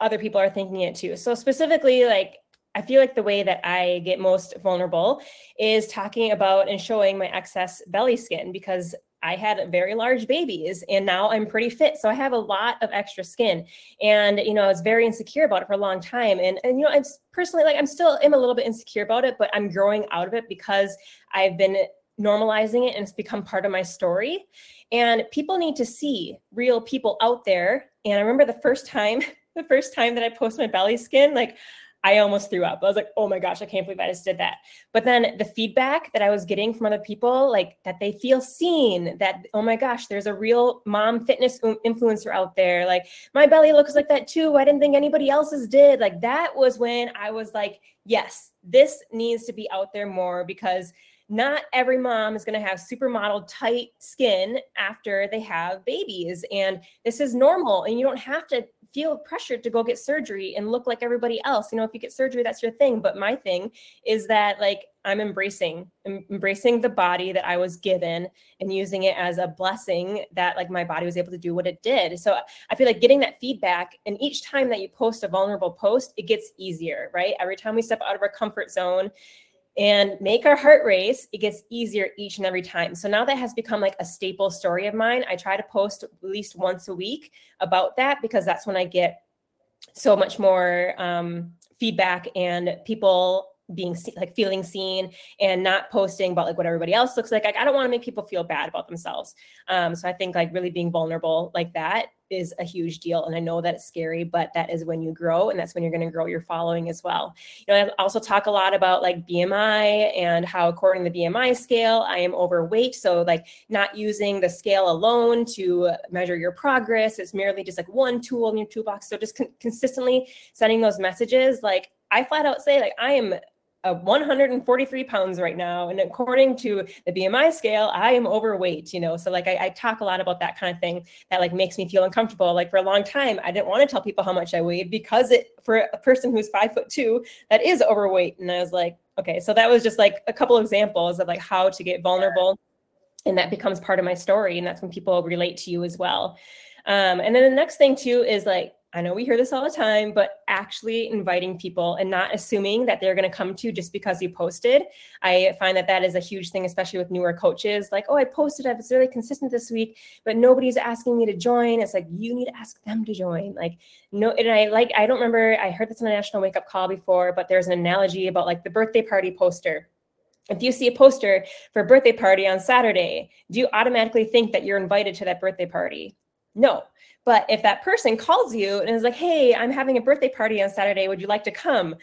other people are thinking it too. So specifically like I feel like the way that I get most vulnerable is talking about and showing my excess belly skin because I had very large babies and now I'm pretty fit. So I have a lot of extra skin. And, you know, I was very insecure about it for a long time. And, and you know, I'm personally like, I'm still am a little bit insecure about it, but I'm growing out of it because I've been normalizing it and it's become part of my story. And people need to see real people out there. And I remember the first time, [LAUGHS] the first time that I post my belly skin, like I almost threw up. I was like, oh my gosh, I can't believe I just did that. But then the feedback that I was getting from other people, like that they feel seen, that, oh my gosh, there's a real mom fitness influencer out there. Like my belly looks like that too. I didn't think anybody else's did. Like that was when I was like, yes, this needs to be out there more because not every mom is going to have supermodel tight skin after they have babies. And this is normal. And you don't have to feel pressured to go get surgery and look like everybody else. You know, if you get surgery, that's your thing. But my thing is that like I'm embracing, embracing the body that I was given and using it as a blessing that like my body was able to do what it did. So I feel like getting that feedback and each time that you post a vulnerable post, it gets easier, right? Every time we step out of our comfort zone, and make our heart race, it gets easier each and every time. So now that has become like a staple story of mine. I try to post at least once a week about that because that's when I get so much more um, feedback and people being like feeling seen and not posting about like what everybody else looks like. like I don't want to make people feel bad about themselves. Um, so I think like really being vulnerable like that is a huge deal. And I know that it's scary, but that is when you grow and that's when you're going to grow your following as well. You know, I also talk a lot about like BMI and how according to the BMI scale, I am overweight. So like not using the scale alone to measure your progress. It's merely just like one tool in your toolbox. So just con- consistently sending those messages. Like I flat out say like I am uh, 143 pounds right now. And according to the BMI scale, I am overweight, you know? So like, I, I, talk a lot about that kind of thing that like makes me feel uncomfortable. Like for a long time, I didn't want to tell people how much I weighed because it, for a person who's five foot two, that is overweight. And I was like, okay, so that was just like a couple examples of like how to get vulnerable. And that becomes part of my story. And that's when people relate to you as well. Um, and then the next thing too is like I know we hear this all the time, but actually inviting people and not assuming that they're going to come to you just because you posted. I find that that is a huge thing, especially with newer coaches. Like, oh, I posted, I was really consistent this week, but nobody's asking me to join. It's like, you need to ask them to join. Like, no, and I like, I don't remember, I heard this on a national wake up call before, but there's an analogy about like the birthday party poster. If you see a poster for a birthday party on Saturday, do you automatically think that you're invited to that birthday party? No, but if that person calls you and is like, hey, I'm having a birthday party on Saturday, would you like to come?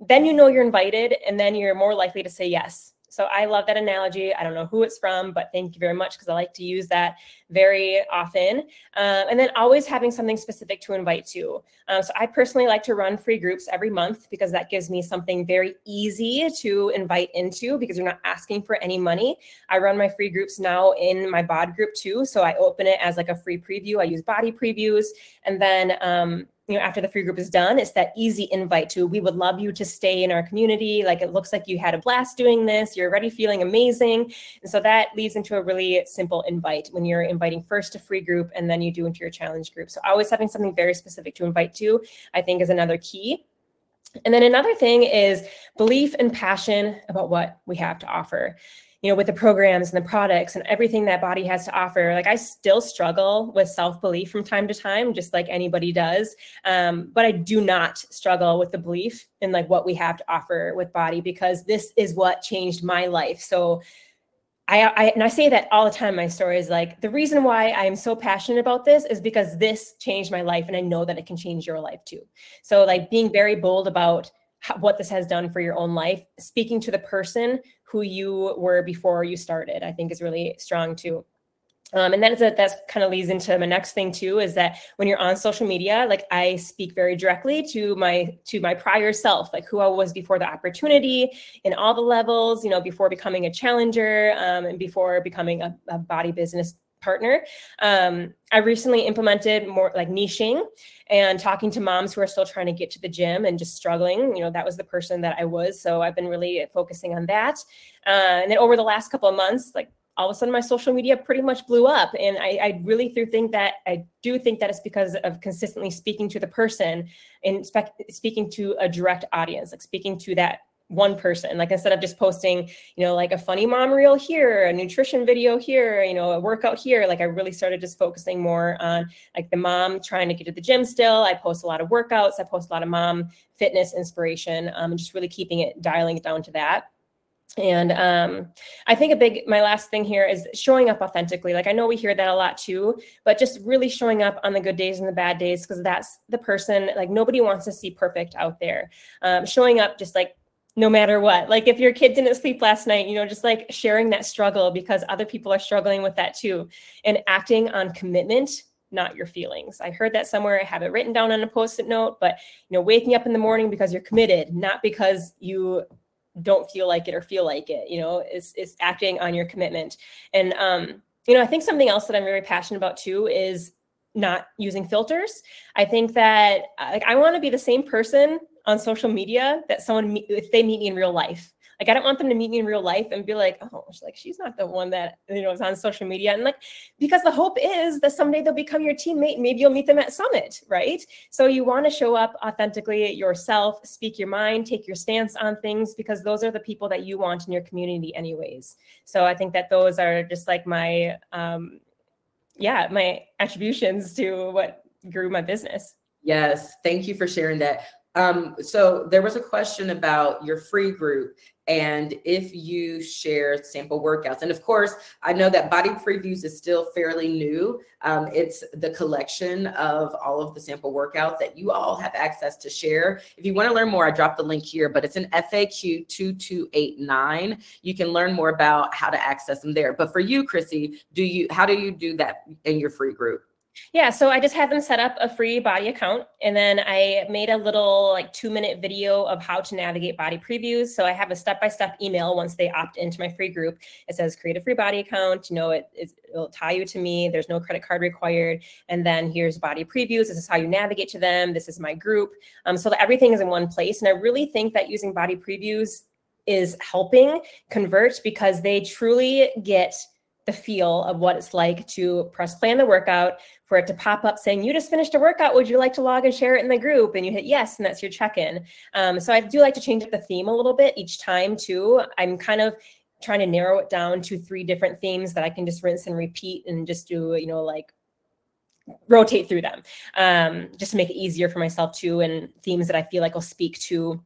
Then you know you're invited, and then you're more likely to say yes. So I love that analogy. I don't know who it's from, but thank you very much because I like to use that very often. Um, and then always having something specific to invite to. Um, so I personally like to run free groups every month because that gives me something very easy to invite into because you're not asking for any money. I run my free groups now in my bod group too. So I open it as like a free preview. I use BODi previews. And then um, you know after the free group is done it's that easy invite to we would love you to stay in our community. Like it looks like you had a blast doing this. You're already feeling amazing. And so that leads into a really simple invite when you're inviting first a free group and then you do into your challenge group. So always having something very specific to invite to i think is another key. And then another thing is belief and passion about what we have to offer you know with the programs and the products and everything that BODi has to offer like i still struggle with self-belief from time to time just like anybody does um, but i do not struggle with the belief in like what we have to offer with BODi because this is what changed my life so I, I, and I say that all the time. My story is like the reason why I am so passionate about this is because this changed my life, and I know that it can change your life too. So, like being very bold about what this has done for your own life, speaking to the person who you were before you started, I think is really strong too. Um, and that's a, that's kind of leads into my next thing too is that when you're on social media like i speak very directly to my to my prior self like who i was before the opportunity in all the levels you know before becoming a challenger um, and before becoming a, a BODi business partner. Um, I recently implemented more like niching and talking to moms who are still trying to get to the gym and just struggling. You know, that was the person that I was. So I've been really focusing on that. Uh, and then over the last couple of months, like all of a sudden my social media pretty much blew up. And I, I really do think that I do think that it's because of consistently speaking to the person and spe- speaking to a direct audience, like speaking to that one person. Like instead of just posting you know like a funny mom reel here a nutrition video here you know a workout here. Like i really started just focusing more on like the mom trying to get to the gym still. I post a lot of workouts. I post a lot of mom fitness inspiration um, just really keeping it dialing it down to that. And um, i think a big my last thing here is showing up authentically. Like i know we hear that a lot too but just really showing up on the good days and the bad days because that's the person like nobody wants to see perfect out there. Um, showing up just like no matter what. Like if your kid didn't sleep last night, you know, just like sharing that struggle because other people are struggling with that too and acting on commitment not your feelings. I heard that somewhere. I have it written down on a post-it note, but you know, waking up in the morning because you're committed, not because you don't feel like it or feel like it, you know, is is acting on your commitment. And um, you know, I think something else that I'm very passionate about too is not using filters. I think that like I want to be the same person on social media that someone if they meet me in real life. Like i don't want them to meet me in real life and be like oh she's like she's not the one that you know is on social media. And like because the hope is that someday they'll become your teammate maybe you'll meet them at summit right? So you want to show up authentically yourself speak your mind take your stance on things because those are the people that you want in your community anyways. So i think that those are just like my um yeah my attributions to what grew my business. Yes, thank you for sharing that. Um, so there was a question about your free group and if you share sample workouts. And of course, I know that BODi Previews is still fairly new. Um, it's the collection of all of the sample workouts that you all have access to share. If you want to learn more, I dropped the link here, but it's an FAQ 2289. You can learn more about how to access them there. But for you, Chrissi, do you how do you do that in your free group? Yeah, so I just had them set up a free BODi account and then I made a little like two minute video of how to navigate BODi previews. So I have a step by step email once they opt into my free group. It says create a free BODi account. You know, it, it'll tie you to me. There's no credit card required. And then here's BODi previews. This is how you navigate to them. This is my group. Um, so that everything is in one place. And I really think that using BODi previews is helping convert because they truly get the feel of what it's like to press play on the workout, for it to pop up saying, You just finished a workout. Would you like to log and share it in the group? And you hit yes, and that's your check in. Um, so I do like to change up the theme a little bit each time, too. I'm kind of trying to narrow it down to three different themes that I can just rinse and repeat and just do, you know, like rotate through them um, just to make it easier for myself too and themes that I feel like will speak to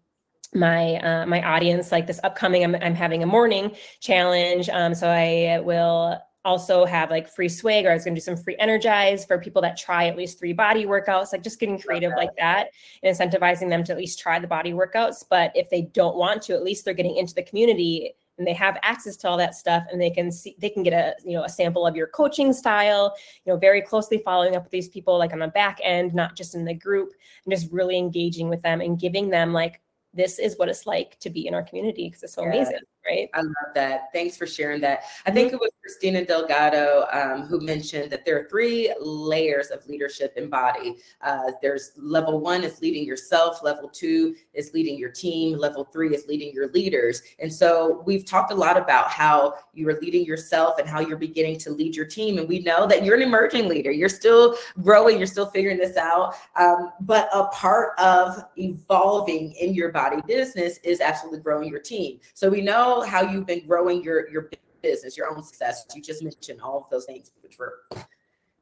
my uh, my audience like this upcoming I'm, I'm having a morning challenge um, so i will also have like free swag or i was going to do some free energize for people that try at least three BODi workouts like just getting creative like that and incentivizing them to at least try the BODi workouts but if they don't want to at least they're getting into the community and they have access to all that stuff and they can see they can get a you know a sample of your coaching style you know very closely following up with these people like on the back end not just in the group and just really engaging with them and giving them like this is what it's like to be in our community because it's so yeah. amazing right? I love that. Thanks for sharing that. I think it was Christina Delgado um, who mentioned that there are three layers of leadership in BODi. Uh, there's level one is leading yourself, level two is leading your team, level three is leading your leaders. And so we've talked a lot about how you are leading yourself and how you're beginning to lead your team. And we know that you're an emerging leader. You're still growing, you're still figuring this out. Um, but a part of evolving in your BODi business is absolutely growing your team. So we know how you've been growing your your business, your own success. You just mentioned all of those things, which were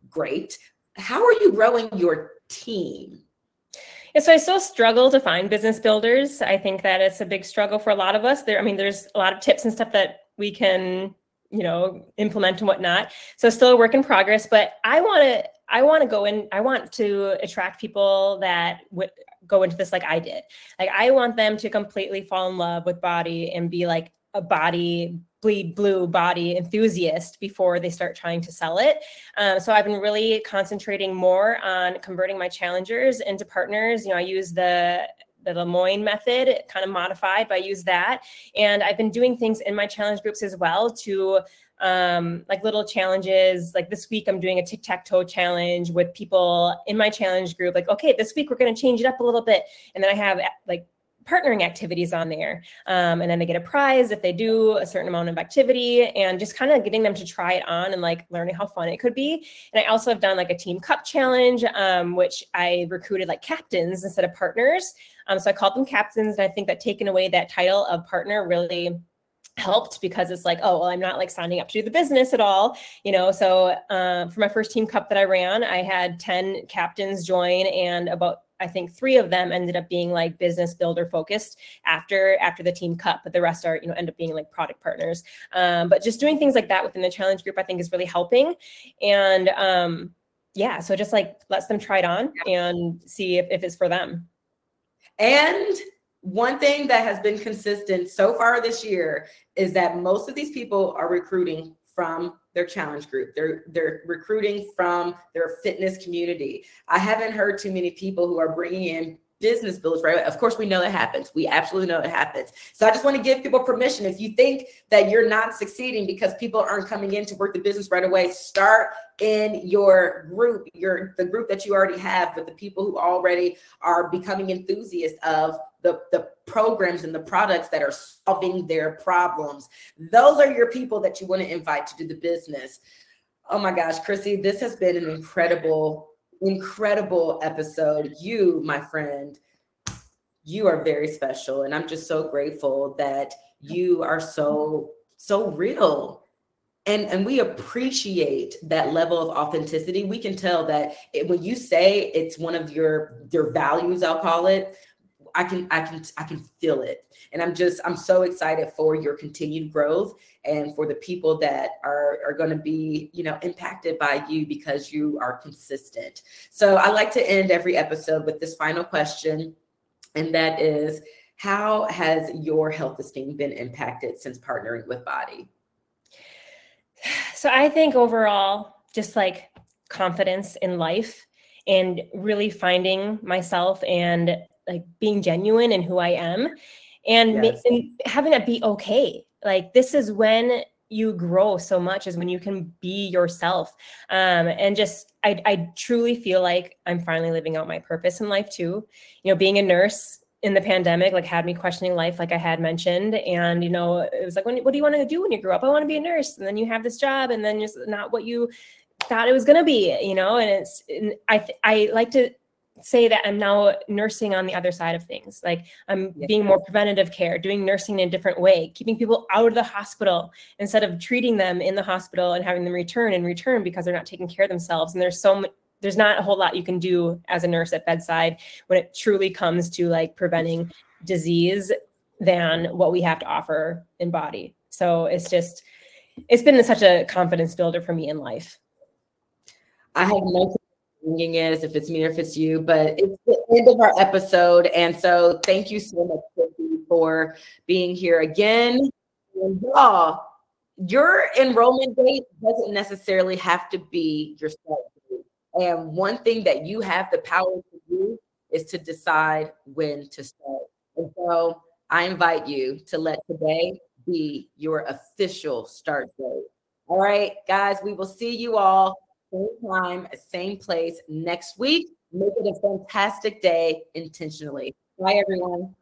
great. How are you growing your team? Yeah, so I still struggle to find business builders. I think that it's a big struggle for a lot of us. There, I mean, there's a lot of tips and stuff that we can, you know, implement and whatnot. So still a work in progress. But I want to, I want to go in. I want to attract people that would go into this like I did. Like I want them to completely fall in love with BODi and be like a BODi bleed blue BODi enthusiast before they start trying to sell it. Um, so I've been really concentrating more on converting my challengers into partners. You know, I use the the Lemoine method, kind of modified, but I use that. And I've been doing things in my challenge groups as well to um, like little challenges. Like this week, I'm doing a tic tac toe challenge with people in my challenge group. Like, okay, this week we're going to change it up a little bit. And then I have like partnering activities on there. Um, and then they get a prize if they do a certain amount of activity and just kind of getting them to try it on and like learning how fun it could be. And I also have done like a team cup challenge, um, which I recruited like captains instead of partners. Um, so I called them captains. And I think that taking away that title of partner really helped because it's like oh well i'm not like signing up to do the business at all you know so uh, for my first team cup that i ran i had 10 captains join and about I think three of them ended up being like business builder focused after after the team cup, but the rest are you know end up being like product partners. Um, but just doing things like that within the challenge group, I think is really helping. And um, yeah, so just like lets them try it on and see if, if it's for them. And one thing that has been consistent so far this year is that most of these people are recruiting from their challenge group. They're they're recruiting from their fitness community. I haven't heard too many people who are bringing in business builders right of course we know it happens we absolutely know it happens so i just want to give people permission if you think that you're not succeeding because people aren't coming in to work the business right away start in your group your the group that you already have but the people who already are becoming enthusiasts of the, the programs and the products that are solving their problems. Those are your people that you want to invite to do the business. Oh my gosh, Chrissi, this has been an incredible, incredible episode. You, my friend, you are very special. And I'm just so grateful that you are so, so real and and we appreciate that level of authenticity we can tell that it, when you say it's one of your your values i'll call it I can I can I can feel it. And I'm just I'm so excited for your continued growth and for the people that are are going to be, you know, impacted by you because you are consistent. So I like to end every episode with this final question and that is how has your health esteem been impacted since partnering with BODi? So I think overall just like confidence in life and really finding myself and like being genuine and who I am and, yes. ma- and having that be okay. Like this is when you grow so much is when you can be yourself. Um, and just I, I truly feel like i'm finally living out my purpose in life too. You know being a nurse in the pandemic like had me questioning life like i had mentioned. And you know it was like when, what do you want to do when you grow up? I want to be a nurse. And then you have this job and then just not what you thought it was going to be you know? And it's and i i like to say that I'm now nursing on the other side of things. Like I'm yeah. being more preventative care, doing nursing in a different way, keeping people out of the hospital instead of treating them in the hospital and having them return and return because they're not taking care of themselves. And there's so much there's not a whole lot you can do as a nurse at bedside when it truly comes to like preventing disease than what we have to offer in BODi. So it's just it's been such a confidence builder for me in life. I have no is, if it's me or if it's you. But it's the end of our episode. And so thank you so much for being here again. And y'all, your enrollment date doesn't necessarily have to be your start date. And one thing that you have the power to do is to decide when to start. And so I invite you to let today be your official start date. All right, guys, we will see you all same time, same place next week. Make it a fantastic day intentionally. Bye, everyone.